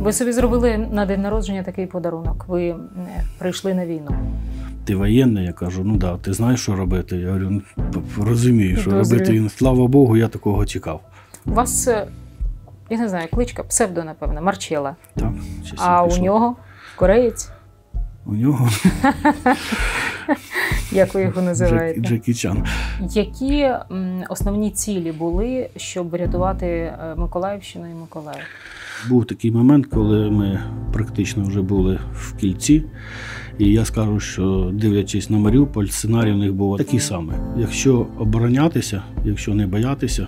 Ви собі зробили на день народження такий подарунок. Ви е, прийшли на війну. Ти воєнний, я кажу, ну да, ти знаєш, що робити. Я говорю, ну, розумію, що Підозрюю. робити. І, слава Богу, я такого чекав. У вас, е, я не знаю, кличка, псевдо, напевно, Марчела. Так, А у нього кореєць, У нього як ви його називаєте. Джекі Чан. Які основні цілі були, щоб врятувати е, Миколаївщину і Миколаїв? Був такий момент, коли ми практично вже були в кільці. І я скажу, що дивлячись на Маріуполь, сценарій в них був такий самий. Якщо оборонятися, якщо не боятися,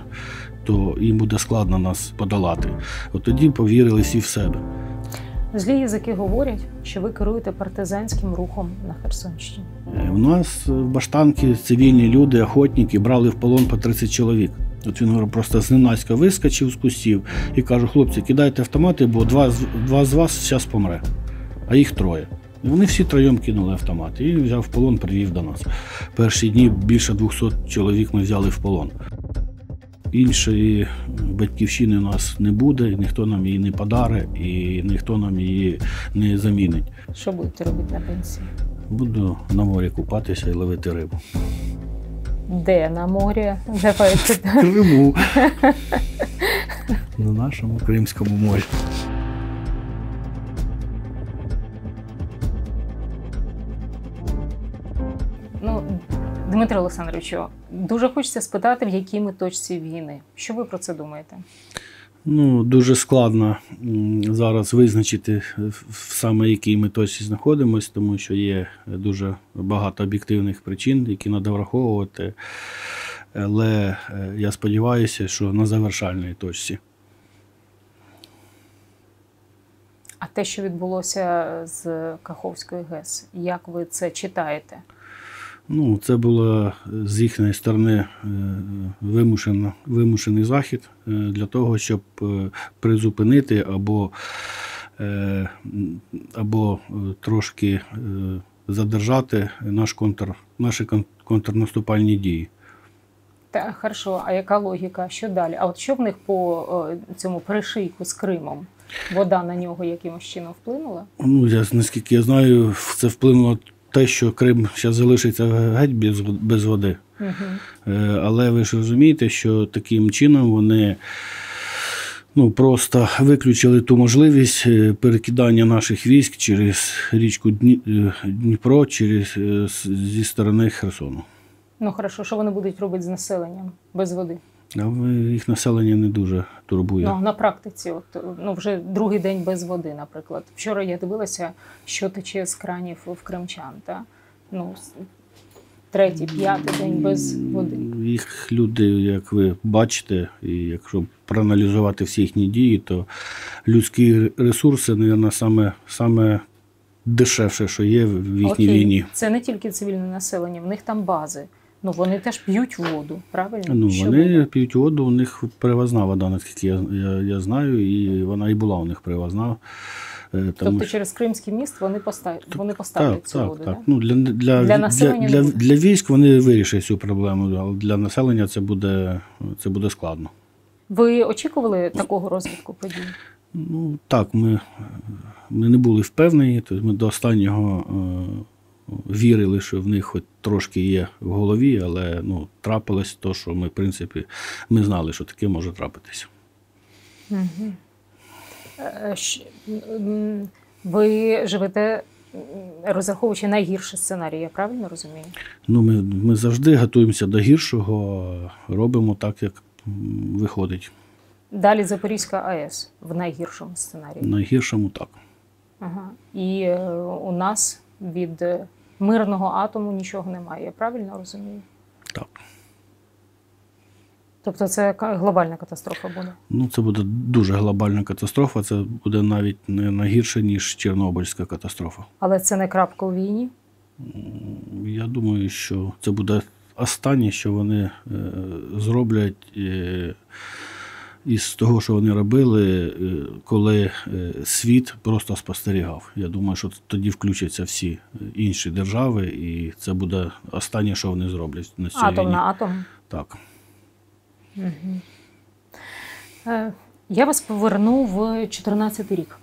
то їм буде складно нас подолати. От тоді повірили всі в себе. Злі язики говорять, що ви керуєте партизанським рухом на Херсонщині. Е, У нас в Баштанки цивільні люди, охотники, брали в полон по 30 чоловік. От він говорить, просто зненацька вискочив з кустів і каже: хлопці, кидайте автомати, бо два, два з вас зараз помре, а їх троє. І вони всі троєм кинули автомати і взяв в полон, привів до нас. Перші дні більше 200 чоловік ми взяли в полон. Іншої батьківщини у нас не буде, ніхто нам її не подаре, і ніхто нам її не замінить. Що будете робити на пенсії? Буду на морі купатися і ловити рибу. Де на морі? Давайте. Криму. На нашому Кримському морі. Ну, Дмитро Олександровичу, дуже хочеться спитати, в якій ми точці війни. Що ви про це думаєте? Ну, дуже складно зараз визначити в- в саме якій ми точці знаходимося, тому що є дуже багато об'єктивних причин, які треба враховувати. Але е, я сподіваюся, що на завершальній точці. А те, що відбулося з Каховської ГЕС, як ви це читаєте? Ну, це було з їхньої сторони е, вимушено, вимушений захід е, для того, щоб е, призупинити або, е, або е, трошки е, задержати наш контр, наші кон- контрнаступальні дії. Та хорошо, а яка логіка? Що далі? А от що в них по е, цьому перешийку з Кримом? Вода на нього якимось чином вплинула? Ну, я, наскільки я знаю, це вплинуло те, що Крим зараз залишиться геть без, без води. Угу. Але ви ж розумієте, що таким чином вони ну, просто виключили ту можливість е, перекидання наших військ через річку е, Дніпро через, зі сторони Херсону. Ну хорошо, що вони будуть робити з населенням без води? А їх населення не дуже турбує. Ну на практиці, от ну вже другий день без води, наприклад. Вчора я дивилася, що тече з кранів в кримчан. Та? Ну, третій, п'ятий день без води. Їх люди, як ви бачите, і якщо проаналізувати всі їхні дії, то людські ресурси, мабуть, саме, саме дешевше, що є в їхній Окей, війні. Це не тільки цивільне населення, в них там бази. Ну вони теж п'ють воду, правильно? Ну, Що вони буде? п'ють воду, у них привозна вода, наскільки я, я, я знаю, і вона і була у них привозна. Е, Тому Тобто через Кримський міст вони поставлять, вони поставлять так, цю так, воду, так. Да? Ну, для, для, Для для, населення для, для, військ вони вирішать цю проблему, але для населення це буде, це буде складно. Ви очікували такого розвитку подій? Ну, так, ми, ми не були впевнені, тобто ми до останнього е, вірили, що в них хоч трошки є в голові, але ну, трапилось то, що ми, в принципі, ми знали, що таке може трапитися. Угу. Ви живете, розраховуючи найгірший сценарій, я правильно розумію? Ну, ми, ми завжди готуємося до гіршого, робимо так, як виходить. Далі Запорізька АЕС в найгіршому сценарії. В найгіршому так. Ага. І е, у нас від е, мирного атому нічого немає, я правильно розумію? так. Тобто це глобальна катастрофа буде. Ну, це буде дуже глобальна катастрофа. Це буде навіть не найгірше, ніж Чорнобильська катастрофа. Але це не крапка у війні. Я думаю, що це буде останнє, що вони е, зроблять е, із того, що вони робили, е, коли е, світ просто спостерігав. Я думаю, що тоді включаться всі інші держави, і це буде останнє, що вони зроблять на цій Атом війні. на атом. Так. Е, Я вас поверну в 14 рік.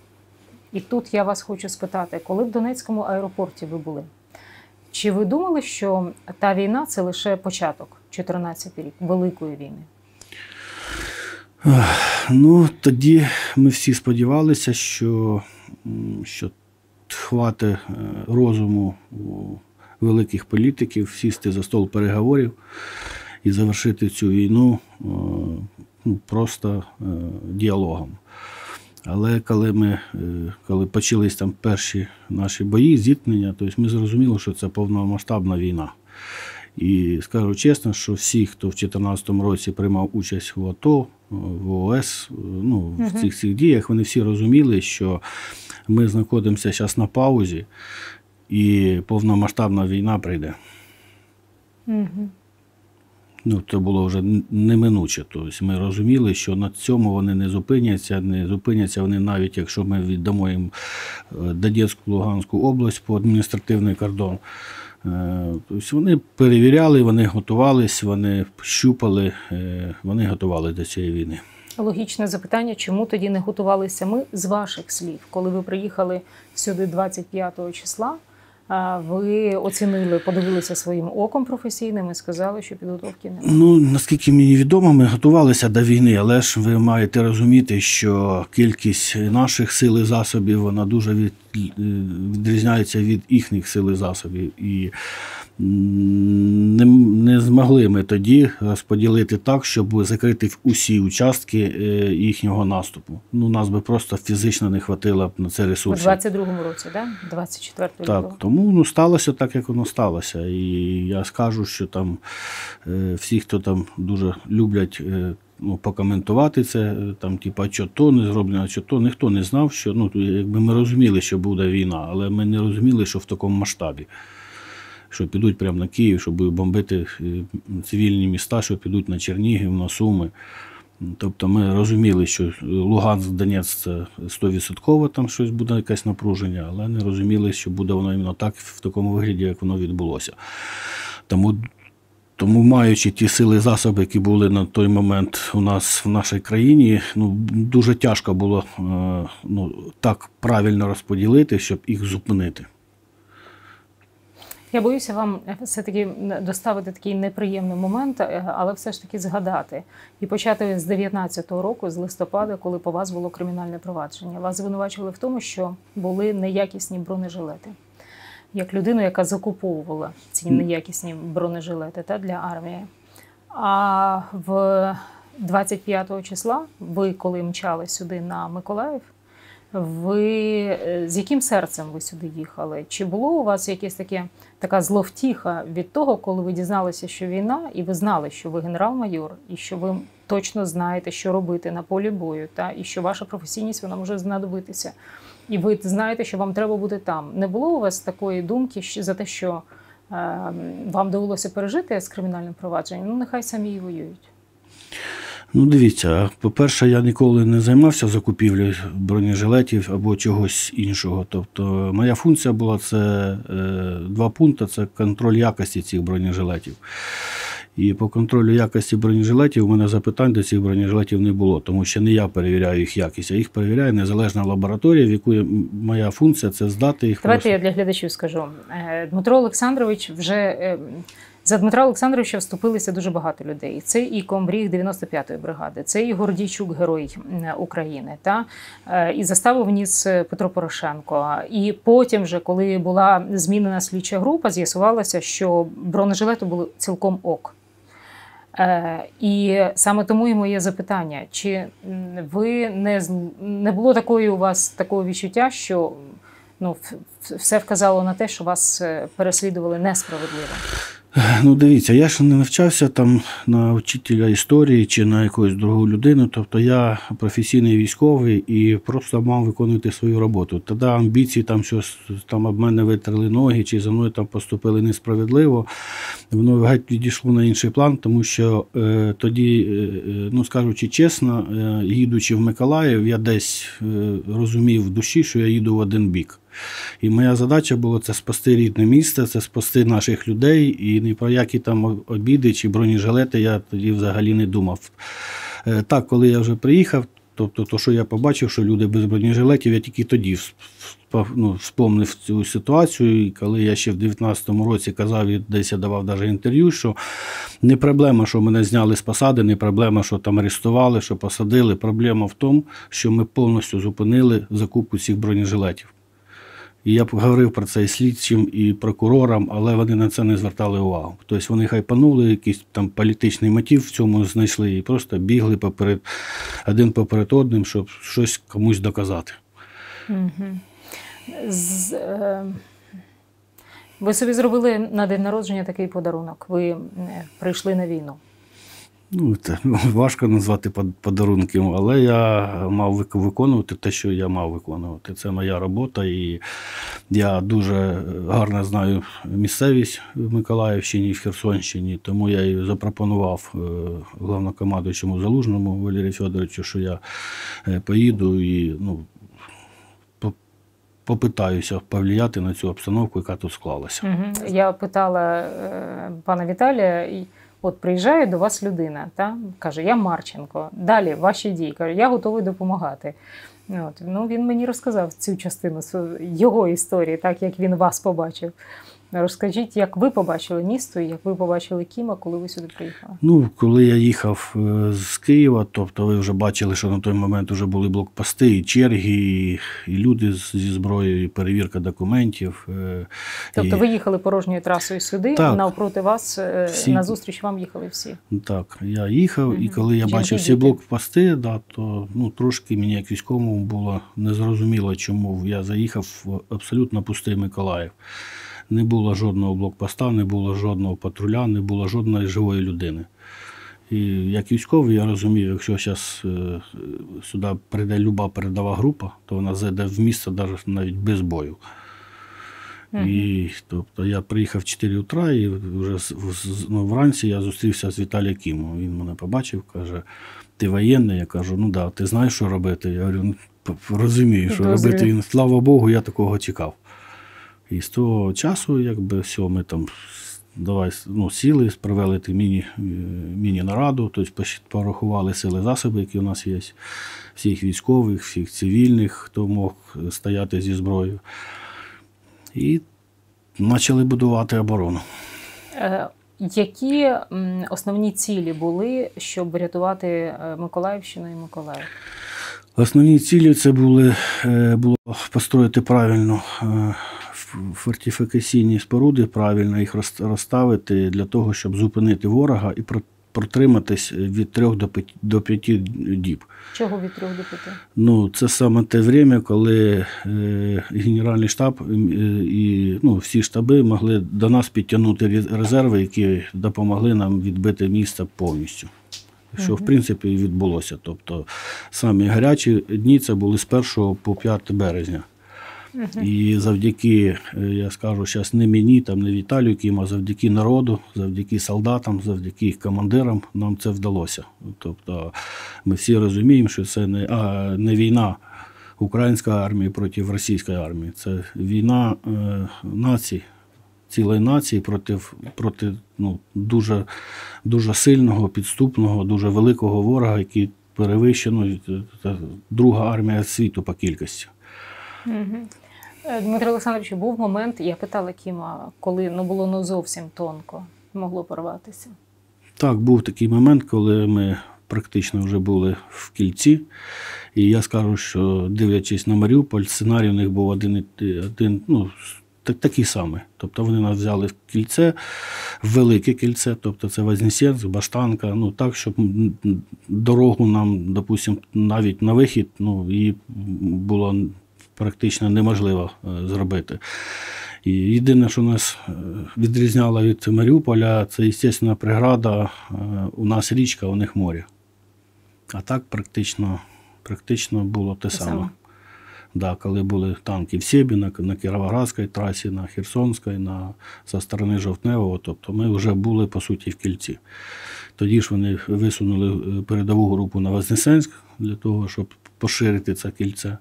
І тут я вас хочу спитати, коли в Донецькому аеропорті ви були? Чи ви думали, що та війна це лише початок, 14 рік, великої війни? Ну, тоді ми всі сподівалися, що, що хватить е, розуму великих політиків сісти за стол переговорів і завершити цю війну е, ну, просто е, діалогом. Але коли ми коли почались там перші наші бої, зіткнення, то ми зрозуміли, що це повномасштабна війна. І скажу чесно, що всі, хто в 2014 році приймав участь в АТО, в ООС, ну, в цих всіх діях, вони всі розуміли, що ми знаходимося зараз на паузі, і повномасштабна війна прийде. Угу. Ну, це було вже неминуче. Тобто ми розуміли, що на цьому вони не зупиняться, не зупиняться вони навіть, якщо ми віддамо їм е, Донецьку, Луганську область по адміністративний кордон. Тобто вони перевіряли, вони готувались, вони щупали, е, вони готували до цієї війни. Логічне запитання, чому тоді не готувалися ми з ваших слів, коли ви приїхали сюди 25 числа? Ви оцінили, подивилися своїм оком професійним і сказали, що підготовки немає. Ну, наскільки мені відомо, ми готувалися до війни, але ж ви маєте розуміти, що кількість наших сил і засобів вона дуже від, е, відрізняється від їхніх сил і засобів. І не, не змогли ми тоді розподілити так, щоб закрити усі участки е, їхнього наступу. Ну, нас би просто фізично не хватило б на це У ресурсів. 22-му році, да? 24 лютого. Так, тому ну, сталося так, як воно сталося. І я скажу, що там е, всі, хто там дуже люблять е, ну, покоментувати це, там, типа, що то не зроблено, що то, ніхто не знав, що ну, якби ми розуміли, що буде війна, але ми не розуміли, що в такому масштабі. Що підуть прямо на Київ, що будуть бомбити е, цивільні міста, що підуть на Чернігів, на Суми. Тобто ми розуміли, що Луганськ, Донець це 100% там щось буде якесь напруження, але не розуміли, що буде воно іменно так, в такому вигляді, як воно відбулося. Тому, тому маючи ті сили і засоби, які були на той момент у нас в нашій країні, ну, дуже тяжко було е, ну, так правильно розподілити, щоб їх зупинити. Я боюся вам все-таки доставити такий неприємний момент, е, але все ж таки згадати і почати з 19-го року, з листопада, коли по вас було кримінальне провадження. Вас звинувачували в тому, що були неякісні бронежилети. Як людину, яка закуповувала ці неякісні бронежилети та, для армії. А в 25 числа, ви коли мчали сюди на Миколаїв, ви е, з яким серцем ви сюди їхали? Чи було у вас якесь таке така зловтіха від того, коли ви дізналися, що війна, і ви знали, що ви генерал-майор, і що ви точно знаєте, що робити на полі бою, та і що ваша професійність вона може знадобитися, і ви знаєте, що вам треба бути там. Не було у вас такої думки за те, що е, вам довелося пережити з кримінальним провадженням? Ну нехай самі і воюють. Ну, дивіться, по-перше, я ніколи не займався закупівлею бронежилетів або чогось іншого. Тобто, моя функція була це е, два пункти: це контроль якості цих бронежилетів. І по контролю якості бронежилетів у мене запитань до цих бронежилетів не було, тому що не я перевіряю їх якість, а їх перевіряє незалежна лабораторія, в яку моя функція це здати їх. Давайте просто. я для глядачів скажу. Е, Дмитро Олександрович вже е, за Дмитра Олександровича вступилися дуже багато людей. Це і комбріг 95-ї бригади, це і Гордійчук, герой України, та Е, і заставу вніс Петро Порошенко. І потім, вже коли була змінена слідча група, з'ясувалося, що бронежилети були цілком ок. Е, І саме тому і моє запитання: чи ви не не було такої у вас такого відчуття, що ну, все вказало на те, що вас е, переслідували несправедливо? Ну, дивіться, я ж не навчався там на вчителя історії чи на якусь другу людину. Тобто я професійний військовий і просто мав виконувати свою роботу. Тоді амбіції там щось там об мене витерли ноги, чи за мною там поступили несправедливо. Воно геть відійшло на інший план, тому що е, тоді, е, е, ну скажучи чесно, е, їдучи в Миколаїв, я десь е, розумів в душі, що я їду в один бік. І моя задача була це спасти рідне місце, це спасти наших людей. І ні про які там обіди чи бронежилети я тоді взагалі не думав. Е, Так, коли я вже приїхав, Тобто, то, що я побачив, що люди без бронежилетів, я тільки тоді ну, вспомнив цю ситуацію. І коли я ще в 19-му році казав, і десь я давав навіть інтерв'ю, що не проблема, що мене зняли з посади, не проблема, що там арестували, що посадили. Проблема в тому, що ми повністю зупинили закупку цих бронежилетів. І я говорив про це і слідчим, і прокурорам, але вони на це не звертали увагу. Тобто вони хайпанули, якийсь там політичний мотив в цьому знайшли і просто бігли поперед один поперед одним, щоб щось комусь доказати. З, е, ви собі зробили на день народження такий подарунок. Ви е, прийшли на війну. Ну, це важко назвати под- подарунком, але я мав виконувати те, що я мав виконувати. Це моя робота, і я дуже гарно знаю місцевість в Миколаївщині в Херсонщині, тому я і запропонував е, головнокомандуючому Залужному Валерію Федоровичу, що я е, поїду і ну, попитаюся повлияти на цю обстановку, яка тут склалася. Я питала е, пана Віталія, от приїжджає до вас людина, та? каже, я Марченко. Далі ваші дії. Каже, я готовий допомагати. От. Ну, він мені розказав цю частину його історії, так як він вас побачив. Розкажіть, як ви побачили місто і як ви побачили Кіма, коли ви сюди приїхали? Ну, коли я їхав е, з Києва, тобто ви вже бачили, що на той момент вже були блокпости, і черги, і, люди зі зброєю, і перевірка документів. е, Тобто і, ви їхали порожньою трасою сюди, Так. навпроти вас е, Всі. на зустріч вам їхали всі. Так, я їхав, і коли я Жінки, бачив всі блокпости, да, то ну, трошки мені як військовому було незрозуміло, чому я заїхав в абсолютно пустий Миколаїв. Не було жодного блокпоста, не було жодного патруля, не було жодної живої людини. І як військовий я розумів, якщо зараз сюди прийде люба передова група, то вона зайде в місто навіть- без бою. І тобто я приїхав в 4 утра, і вже ну, вранці я зустрівся з Віталієм Кімом. Він мене побачив, каже: ти воєнний? Я кажу, ну да, ти знаєш, що робити? Я говорю, ну, розумію, що Підозрюю. робити. Він, слава Богу, я такого чекав. І з того часу, якби все, ми там давай ну, сіли, провели міні, е, міні-нараду, тобто порахували сили засоби, які у нас є, всіх військових, всіх цивільних, хто мог стояти зі зброєю. І почали будувати оборону. Е, Які основні цілі були, щоб врятувати е, Миколаївщину і Миколаїв? Основні цілі це були було построїти правильно фортифікаційні споруди, правильно їх роз- розставити для того, щоб зупинити ворога і про- протриматись від трьох до п'яти- до п'яти діб. Чого від трьох до п'яти? Ну, це саме те время, коли е, Генеральний штаб е, і ну, всі штаби могли до нас підтягнути резерви, які допомогли нам відбити місто повністю. Що, в принципі, і відбулося. Тобто самі гарячі дні це були з 1 по 5 березня. І завдяки, е, я скажу зараз не мені, там не Віталію Кім, а завдяки народу, завдяки солдатам, завдяки їх командирам нам це вдалося. Тобто ми всі розуміємо, що це не, а, не війна української армії проти російської армії. Це війна е, націй, цілої нації проти, проти ну, дуже, дуже сильного, підступного, дуже великого ворога, який перевищено е, друга армія світу по кількості. Е, Дмитро Олександрович, був момент, я питала Кіма, коли ну, було ну, зовсім тонко, могло порватися. Так, був такий момент, коли ми практично вже були в кільці. І я скажу, що дивлячись на Маріуполь, сценарій у них був один, один ну, так, такий самий. Тобто вони нас взяли в кільце, в велике кільце, тобто це Вознесенськ, Баштанка, ну так, щоб дорогу нам, допустимо, навіть на вихід, ну, її було практично неможливо е, зробити. І єдине, що нас е, відрізняло від Маріуполя, це, звісно, преграда. е, У нас річка, у них море. А так практично, практично було те Те саме. саме. Да, коли були танки в Себі, на, на Кіровоградській трасі, на Херсонській, на, со сторони Жовтневого, тобто ми вже були, по суті, в кільці. Тоді ж вони висунули передову групу на Вознесенськ для того, щоб поширити це кільце.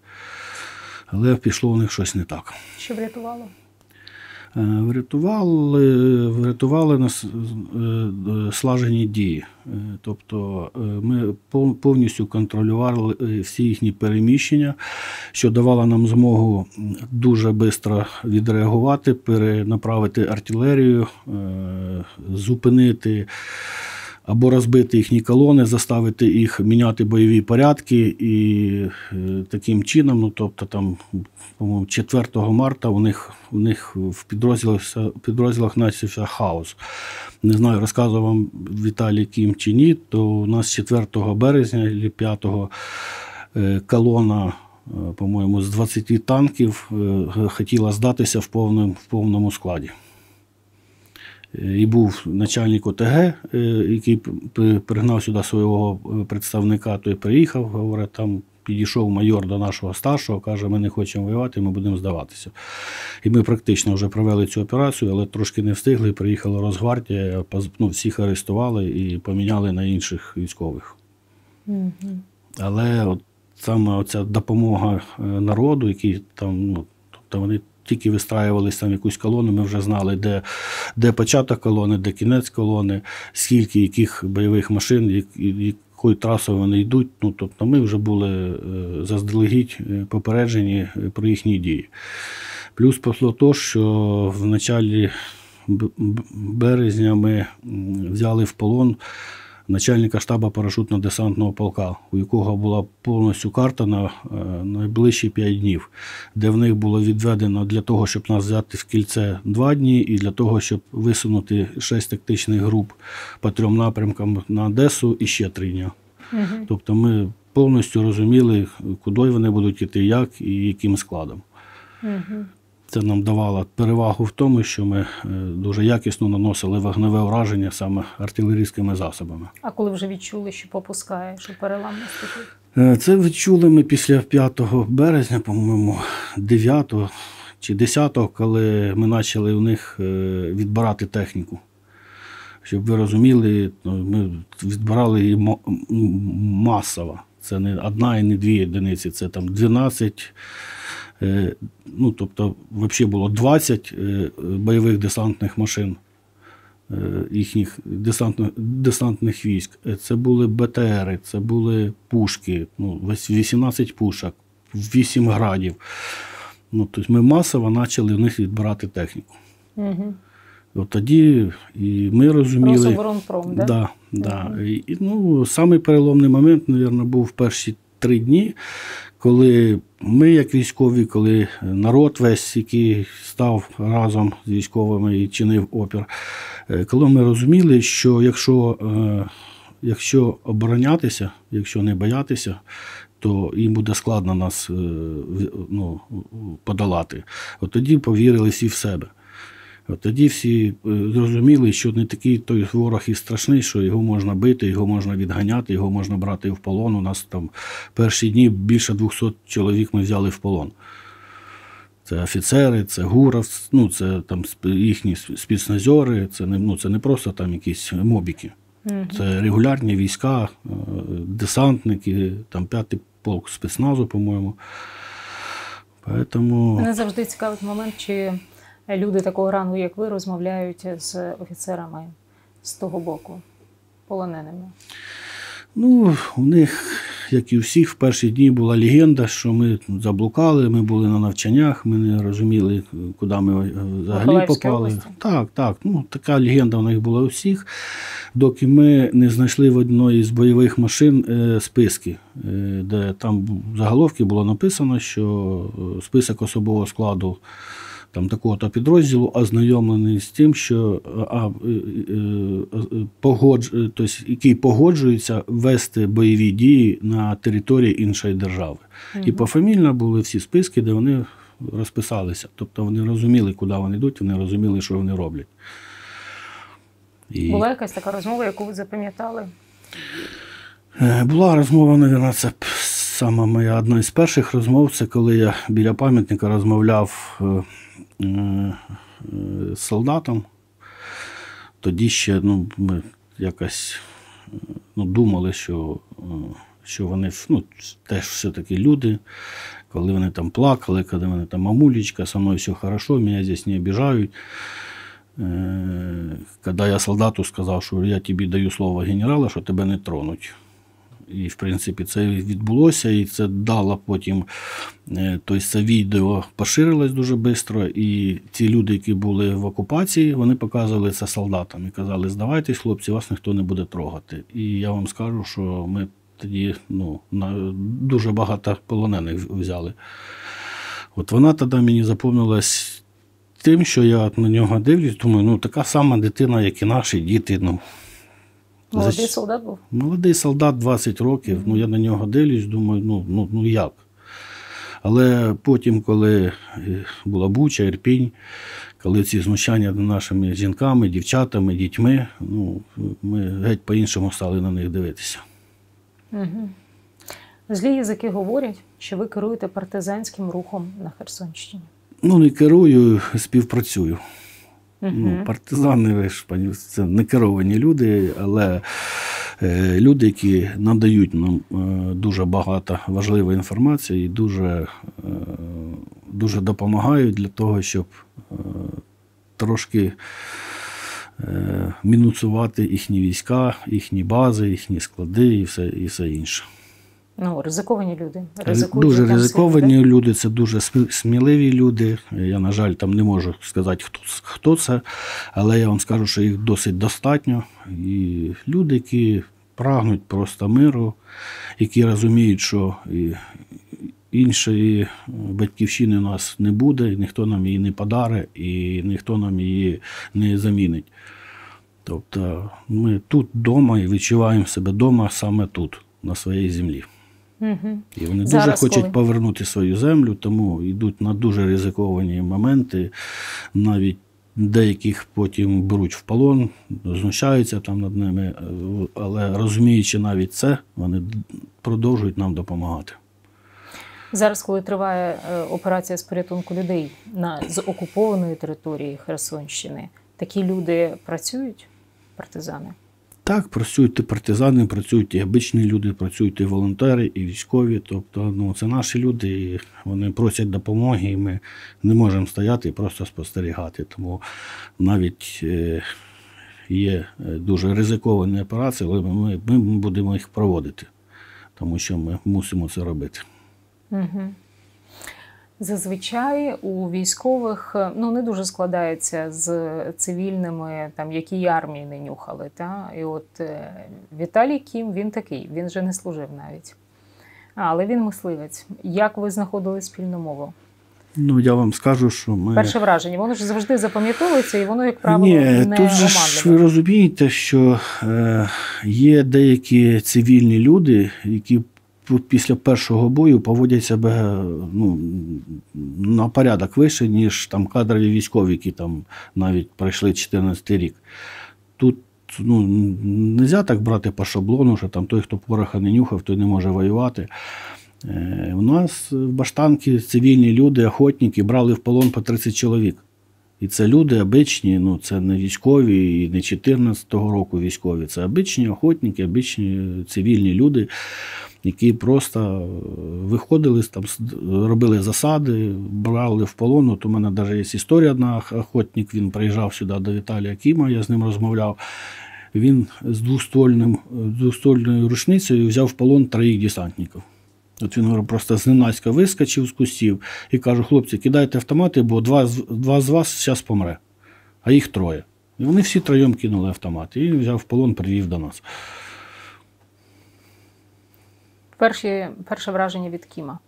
Але пішло у них щось не так. Що врятувало? Е, Врятували, врятували нас е, слажені дії. Е, Тобто ми повністю контролювали всі їхні переміщення, що давало нам змогу дуже швидко відреагувати, перенаправити артилерію, зупинити або розбити їхні колони, заставити їх міняти бойові порядки, і е, таким чином, ну тобто там, по-моєму, 4 марта у них, у них в підрозділах, підрозділах почався хаос. Не знаю, розказував вам Віталій Кім чи ні, то у нас 4 березня або 5 е, колона, е, по-моєму, з 20 танків хотіла здатися в повному, в повному складі. І був начальник ОТГ, е, який пригнав сюди свого е, представника, той приїхав, говорить, там підійшов майор до нашого старшого, каже, ми не хочемо воювати, ми будемо здаватися. І ми практично вже провели цю операцію, але трошки не встигли. Приїхала Росгвардія, ну, всіх арестували і поміняли на інших військових. Мгм. Але от саме оця допомога е, народу, який там, ну, тобто вони тільки вистраювалися там якусь колону, ми вже знали, де, де початок колони, де кінець колони, скільки яких бойових машин, якою трасою вони йдуть. Ну, тобто ми вже були е, заздалегідь е, попереджені е, про їхні дії. Плюс пошло то, що в началі березня ми взяли в полон начальника штабу парашютно-десантного полка, у якого була повністю карта на е, найближчі 5 днів, де в них було відведено для того, щоб нас взяти в кільце 2 дні, і для того, щоб висунути 6 тактичних груп по трьом напрямкам на Одесу і ще 3 дні. Мгм. Тобто ми повністю розуміли, куди вони будуть іти, як і яким складом. Мгм. Це нам давало перевагу в тому, що ми е, дуже якісно наносили вогневе ураження саме артилерійськими засобами. А коли вже відчули, що попускає, що перелам наступив? Е, Це відчули ми після 5 березня, по-моєму, 9 чи 10, коли ми почали у них е, відбирати техніку. Щоб ви розуміли, ми відбирали її масово. Це не одна і не дві одиниці, це там 12. Е, Ну, тобто, взагалі було 20 е, бойових десантних машин е, їхніх десантних, десантних військ. Це були БТРи, це були пушки, ну, 18 пушок, 8 градів. Ну, тобто ми масово почали в них відбирати техніку. Угу. От тоді і ми розуміли. Рособоронпром, да? Да, да. І, і, ну, самий переломний момент, мабуть, був в перші три дні, коли ми, як військові, коли народ весь, який став разом з військовими і чинив опір, е, коли ми розуміли, що якщо, е, якщо оборонятися, якщо не боятися, то їм буде складно нас е, ну, подолати. От тоді повірили всі в себе. От тоді всі е, зрозуміли, що не такий той ворог і страшний, що його можна бити, його можна відганяти, його можна брати в полон. У нас там перші дні більше 200 чоловік ми взяли в полон. Це офіцери, це гуров, ну це там їхні спецназьори, це не, ну, це не просто там якісь мобіки. Мгм. Це регулярні війська, е, десантники, там п'ятий полк спецназу, по-моєму. Поэтому... Мене завжди цікавить момент, чи люди такого рангу, як ви, розмовляють з офіцерами з того боку, полоненими. Ну, у них, як і у всіх, в перші дні була легенда, що ми заблукали, ми були на навчаннях, ми не розуміли, куди ми е, взагалі попали. області? Так, так. Ну, така легенда у них була у всіх, доки ми не знайшли в одної з бойових машин е, списки, е, де там в заголовки було написано, що список особового складу там такого-то підрозділу ознайомлений з тим, що е, а, е, е, погодж, тобто, який погоджується вести бойові дії на території іншої держави. І пофамільно були всі списки, де вони розписалися. Тобто вони розуміли, куди вони йдуть, вони розуміли, що вони роблять. І... Була якась така розмова, яку ви запам'ятали? Була розмова, мабуть, це сама моя одна із перших розмов, це коли я біля пам'ятника розмовляв з солдатом. Тоді ще ну, ми якось е, ну, думали, що, е, що вони ну, теж все-таки люди. Коли вони там плакали, коли вони там мамулечка, со мною все хорошо, мене здесь не обіжають. Е, Коли я солдату сказав, що я тобі даю слово генерала, що тебе не тронуть. І, в принципі, це відбулося, і це дало потім. Тобто це відео поширилось дуже швидко, і ті люди, які були в окупації, вони показували це солдатам і казали, здавайтесь, хлопці, вас ніхто не буде трогати. І я вам скажу, що ми тоді ну, дуже багато полонених взяли. От вона тоді мені запомнилась тим, що я на нього дивлюсь, думаю, ну така сама дитина, як і наші діти. Ну, Молодий Зач- солдат був. Молодий солдат 20 років, ну я на нього дивлюсь, думаю, ну, ну, ну як. Але потім, коли е, була Буча, Ірпінь, коли ці знущання над нашими жінками, дівчатами, дітьми, ну, ми геть по-іншому стали на них дивитися. Угу. Злі язики говорять, що ви керуєте партизанським рухом на Херсонщині. Ну, не керую, співпрацюю. Ну, партизани, ви ж пані, це не керовані люди, але е, люди, які надають нам е, дуже багато важливої інформації і дуже, е, дуже допомагають для того, щоб е, трошки е, мінусувати їхні війська, їхні бази, їхні склади і все, і все інше. Ну, ризиковані люди. Ризикують Дуже ризиковані люди, це дуже смі- сміливі люди. Я, на жаль, там не можу сказати, хто, хто це, але я вам скажу, що їх досить достатньо. І люди, які прагнуть просто миру, які розуміють, що і іншої батьківщини у нас не буде, і ніхто нам її не подаре, і ніхто нам її не замінить. Тобто ми тут вдома і відчуваємо себе вдома саме тут, на своїй землі. Мгм. І вони Зараз дуже хочуть коли? повернути свою землю, тому йдуть на дуже ризиковані моменти. Навіть деяких потім беруть в полон, знущаються там над ними, е, але розуміючи навіть це, вони продовжують нам допомагати. Зараз, коли триває е, операція з порятунку людей на з окупованої території Херсонщини, такі люди працюють, партизани. Так, працюють і партизани, працюють і обичні люди, працюють і волонтери, і військові. Тобто, ну, це наші люди, і вони просять допомоги, і ми не можемо стояти і просто спостерігати. Тому навіть е, є е, дуже ризиковані операції, але ми, ми будемо їх проводити, тому що ми мусимо це робити. Угу. Зазвичай у військових е, ну не дуже складається з цивільними, там які й армії не нюхали. Та? І от е, Віталій Кім він такий, він же не служив навіть. Але він мисливець. Як ви знаходили спільну мову? Ну, я вам скажу, що ми. Перше враження, воно ж завжди запам'ятовується, і воно, як правило, Ні, не тут же ж ви розумієте, що е, є деякі цивільні люди, які після першого бою поводять себе ну, на порядок вище, ніж там кадрові військові, які там навіть пройшли 14 рік. Тут ну, не можна так брати по шаблону, що там той, хто пороха не нюхав, той не може воювати. Е, У нас в Баштанки цивільні люди, охотники брали в полон по 30 чоловік. І це люди обичні, ну це не військові, і не 14-го року військові. Це обичні охотники, обичні цивільні люди, які просто е, виходили, там, робили засади, брали в полон. От у мене навіть є історія одна, охотник, він приїжджав сюди до Віталія Кіма, я з ним розмовляв. Він з двоствольним, двоствольною рушницею взяв в полон троїх десантників. От він просто зненацька вискочив з кустів і каже: хлопці, кидайте автомати, бо два, два з вас зараз помре, а їх троє. І вони всі троєм кинули автомати. І взяв в полон, привів до нас. Перші, перше враження від Кіма.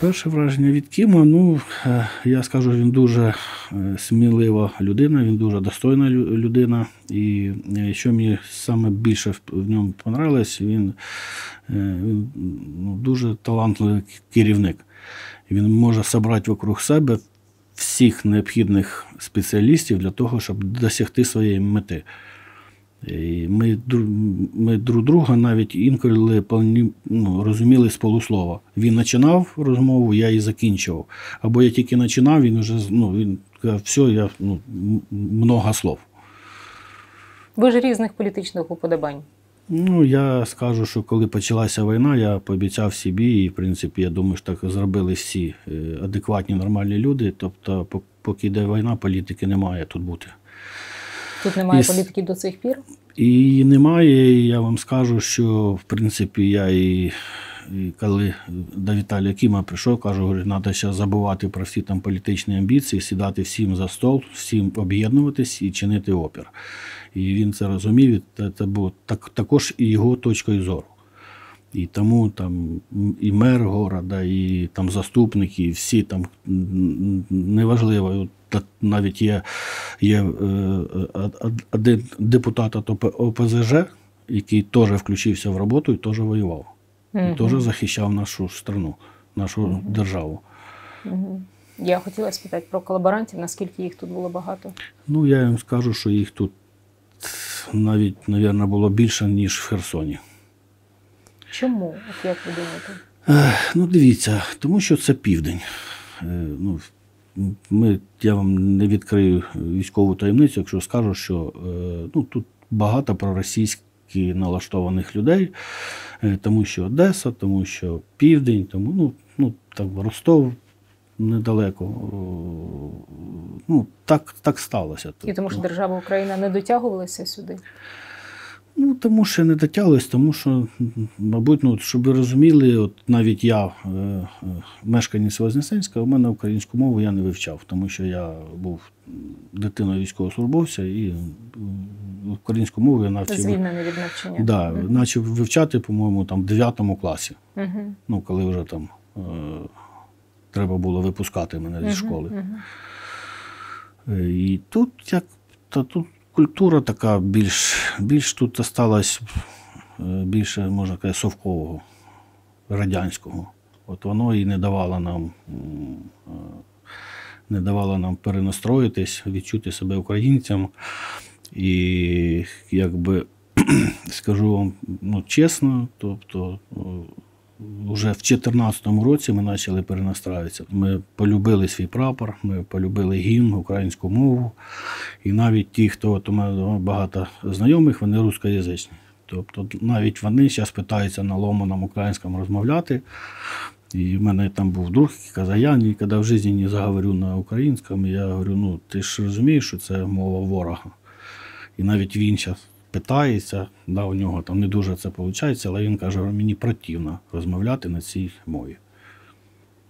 Перше враження від Кіма, ну е, я скажу, він дуже е, смілива людина, він дуже достойна людина. І е, що мені саме більше в- ньому понравилось, він, він ну, дуже талантливий керівник. Він може зібрати вокруг себе всіх необхідних спеціалістів для того, щоб досягти своєї мети. І ми, ми друг друга навіть інколи ну, розуміли з полуслова. Він починав розмову, я її закінчував. Або я тільки починав, він вже ну, він казав, все, я ну, много слов. Ви ж різних політичних уподобань. Ну, я скажу, що коли почалася війна, я пообіцяв собі, і в принципі, я думаю, що так зробили всі е, адекватні, нормальні люди. Тобто, поки йде війна, політики немає тут бути. Тут немає Із- політики до цих пір. І немає, і я вам скажу, що в принципі я і, і коли до Віталія Кіма прийшов, кажу, говорю, треба зараз забувати про всі там політичні амбіції, сідати всім за стол, всім об'єднуватись і чинити опір. І він це розумів, і це, це було так, також і його точкою зору. І тому там і мер города, і там заступники, і всі там неважливо. Навіть є, є е, е, один депутат от ОПЗЖ, який теж включився в роботу і теж воював. І теж захищав нашу страну, нашу державу. Мгм. Я хотіла спитати про колаборантів, наскільки їх тут було багато. Ну, я їм скажу, що їх тут навіть, мабуть, було більше, ніж в Херсоні. Чому? От як ви думаєте? Ну, дивіться, тому що це південь. Е, Ну, ми, я вам не відкрию військову таємницю, якщо скажу, що е, ну, тут багато проросійськи налаштованих людей, е, тому що Одеса, тому що Південь, тому ну, ну, там, Ростов недалеко. О, Ну, так, так сталося. І тому що Тобто, держава Україна не дотягувалася сюди. Ну, тому що не дотягувалось, тому що, мабуть, ну, щоб ви розуміли, от навіть я, е, е, мешканець Вознесенська, у мене українську мову я не вивчав, тому що я був дитиною військовослужбовця і українську мову я навчив, Звільнене від навчання. да, начав вивчати, по-моєму, там в 9 класі, Угу. ну, коли вже там е, треба було випускати мене зі школи. Е, І тут як та тут культура така більш, більш тут осталась е, більше, можна казати, совкового, радянського. От воно і не давало нам, е, не давало нам перенастроїтись, відчути себе українцям. І якби скажу вам ну, чесно, тобто вже в 2014 році ми почали перенастраюватися. Ми полюбили свій прапор, ми полюбили гімн, українську мову. І навіть ті, хто от у мене багато знайомих, вони рускоязичні. Тобто навіть вони зараз питаються на ломаному українському розмовляти. І в мене там був друг, який казав, я ніколи в житті не заговорю на українському. Я говорю, ну ти ж розумієш, що це мова ворога. І навіть він зараз питається, да, у нього там не дуже це виходить, але він каже, мені противно розмовляти на цій мові.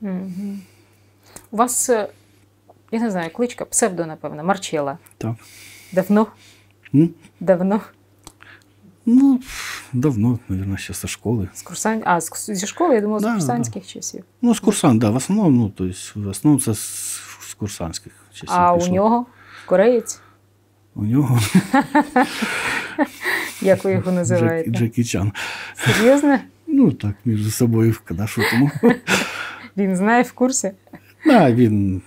Угу. У вас, е, я не знаю, кличка, псевдо, напевно, Марчела. Так. Давно? М? Давно. Ну, давно, мабуть, ще зі школи. З курсан... А, зі школи, я думала, з Да, курсантських часів. Ну, з курсант, да, в основному, ну, то есть, в основному це з, з курсантських часів. А у нього кореєць, У нього як ви його Джек, називаєте? Джекі Чан. Серйозно? Ну, так, між собою, в шутимо. Він знає в курсі. Да, він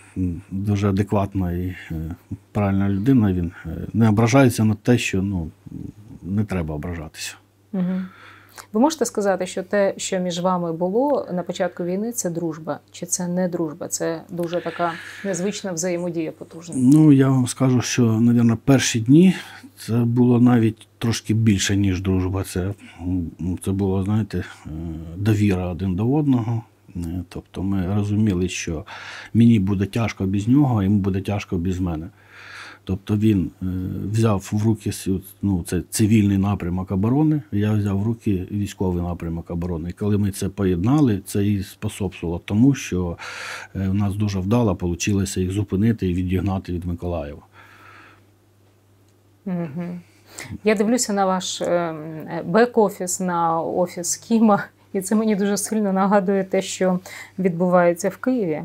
дуже адекватна і е, правильна людина. Він е, не ображається на те, що ну, не треба ображатися. Угу. Ви можете сказати, що те, що між вами було на початку війни, це дружба, чи це не дружба? Це дуже така незвична взаємодія потужна. Ну, я вам скажу, що, мабуть, перші дні це було навіть трошки більше, ніж дружба. Це, м, це було, знаєте, е, довіра один до одного. Е, Тобто ми розуміли, що мені буде тяжко без нього, йому буде тяжко без мене. Тобто він е, взяв в руки ну, це цивільний напрямок оборони, я взяв в руки військовий напрямок оборони. І коли ми це поєднали, це і способствувало тому, що е, у нас дуже вдало вийшло їх зупинити і відігнати від Миколаєва. Угу. Я дивлюся на ваш ем, бек-офіс, на офіс Кіма, і це мені дуже сильно нагадує те, що відбувається в Києві.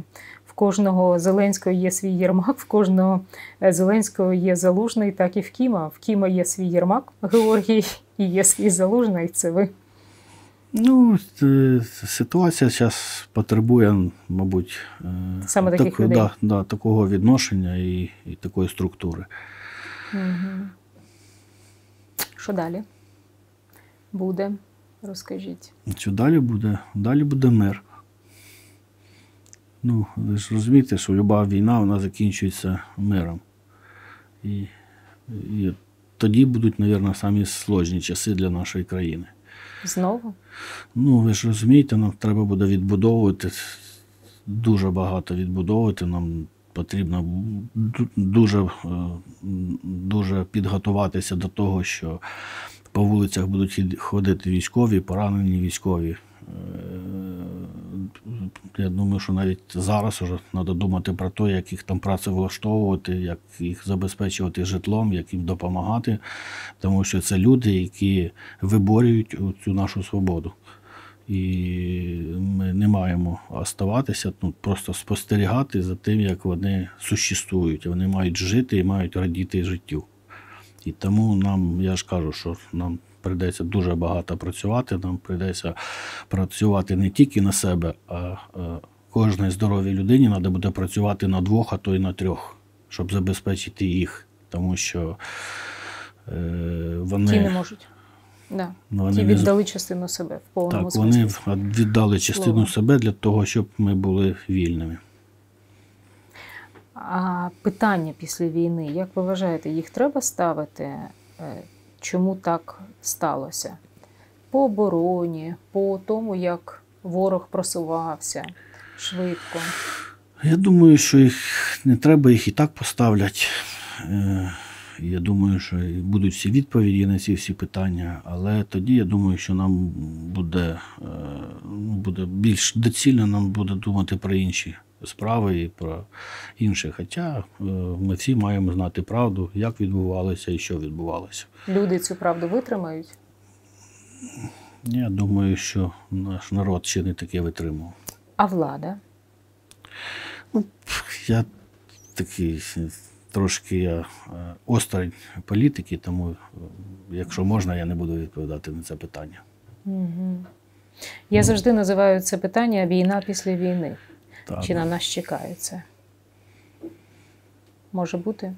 В кожного Зеленського є свій Єрмак, в кожного е, Зеленського є залужний, так і в Кіма. В Кіма є свій Єрмак Георгій і є свій залужний. Це ви. Ну, ситуація зараз потребує, мабуть, е, Саме таких людей. Да, да, такого відношення і, і такої структури. Угу. Що далі? Буде? Розкажіть. Що далі буде? Далі буде мир. Ну, ви ж розумієте, що люба війна вона закінчується миром. І, і тоді будуть, мабуть, самі сложні часи для нашої країни. Знову? Ну, ви ж розумієте, нам треба буде відбудовувати дуже багато відбудовувати. Нам потрібно дуже, е, дуже підготуватися до того, що по вулицях будуть ходити військові, поранені військові. Я думаю, що навіть зараз вже треба думати про те, як їх там працевлаштовувати, як їх забезпечувати житлом, як їм допомагати, тому що це люди, які виборюють цю нашу свободу. І ми не маємо оставатися, ну, просто спостерігати за тим, як вони существують. Вони мають жити і мають радіти життю. І тому нам, я ж кажу, що нам прийдеться дуже багато працювати. Нам прийдеться працювати не тільки на себе, а е, кожній здоровій людині треба буде працювати на двох, а то й на трьох, щоб забезпечити їх. Тому що е, вони, Ті не можуть. Да. ну, вони Ті віддали частину себе в повному так, вони віддали частину Слова. себе для того, щоб ми були вільними. А питання після війни, як ви вважаєте, їх треба ставити? Е, Чому так сталося? По обороні, по тому, як ворог просувався швидко. Я думаю, що їх не треба, їх і так поставлять. Я думаю, що будуть всі відповіді на ці всі питання, але тоді я думаю, що нам буде, е, ну, буде більш доцільно нам буде думати про інші справи і про інше. Хоча е, ми всі маємо знати правду, як відбувалося і що відбувалося. Люди цю правду витримають. Я думаю, що наш народ ще не таке витримував. А влада? Я такий трошки я е, осторонь політики, тому, е, якщо можна, я не буду відповідати на це питання. Угу. Я завжди називаю це питання війна після війни. Так. Чи на нас чекається? Може бути?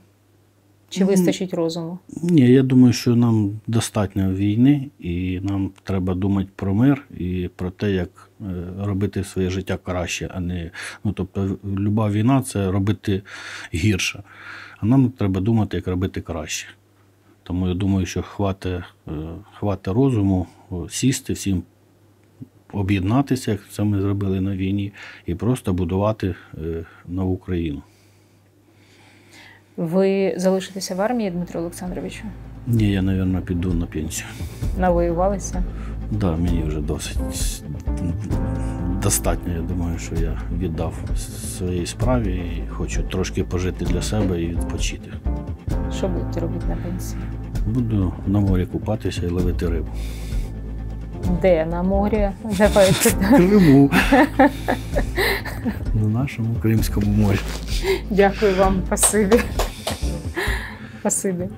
Чи вистачить розуму? Ні, я думаю, що нам достатньо війни, і нам треба думати про мир і про те, як е, робити своє життя краще, а не ну тобто, люба війна це робити гірше. А нам треба думати, як робити краще. Тому я думаю, що хватить, е, хватить розуму сісти всім. Об'єднатися, як це ми зробили на війні, і просто будувати е, нову країну. Ви залишитеся в армії, Дмитро Олександровичу? Ні, я, мабуть, піду на пенсію. Навоювалися? Да, мені вже досить достатньо. Я думаю, що я віддав своїй справі і хочу трошки пожити для себе і відпочити. Що будете робити на пенсії? Буду на морі купатися і ловити рибу. Де на морі? Давайте. Криму. На нашому Кримському морі. Дякую вам, спасибі. Спасибі.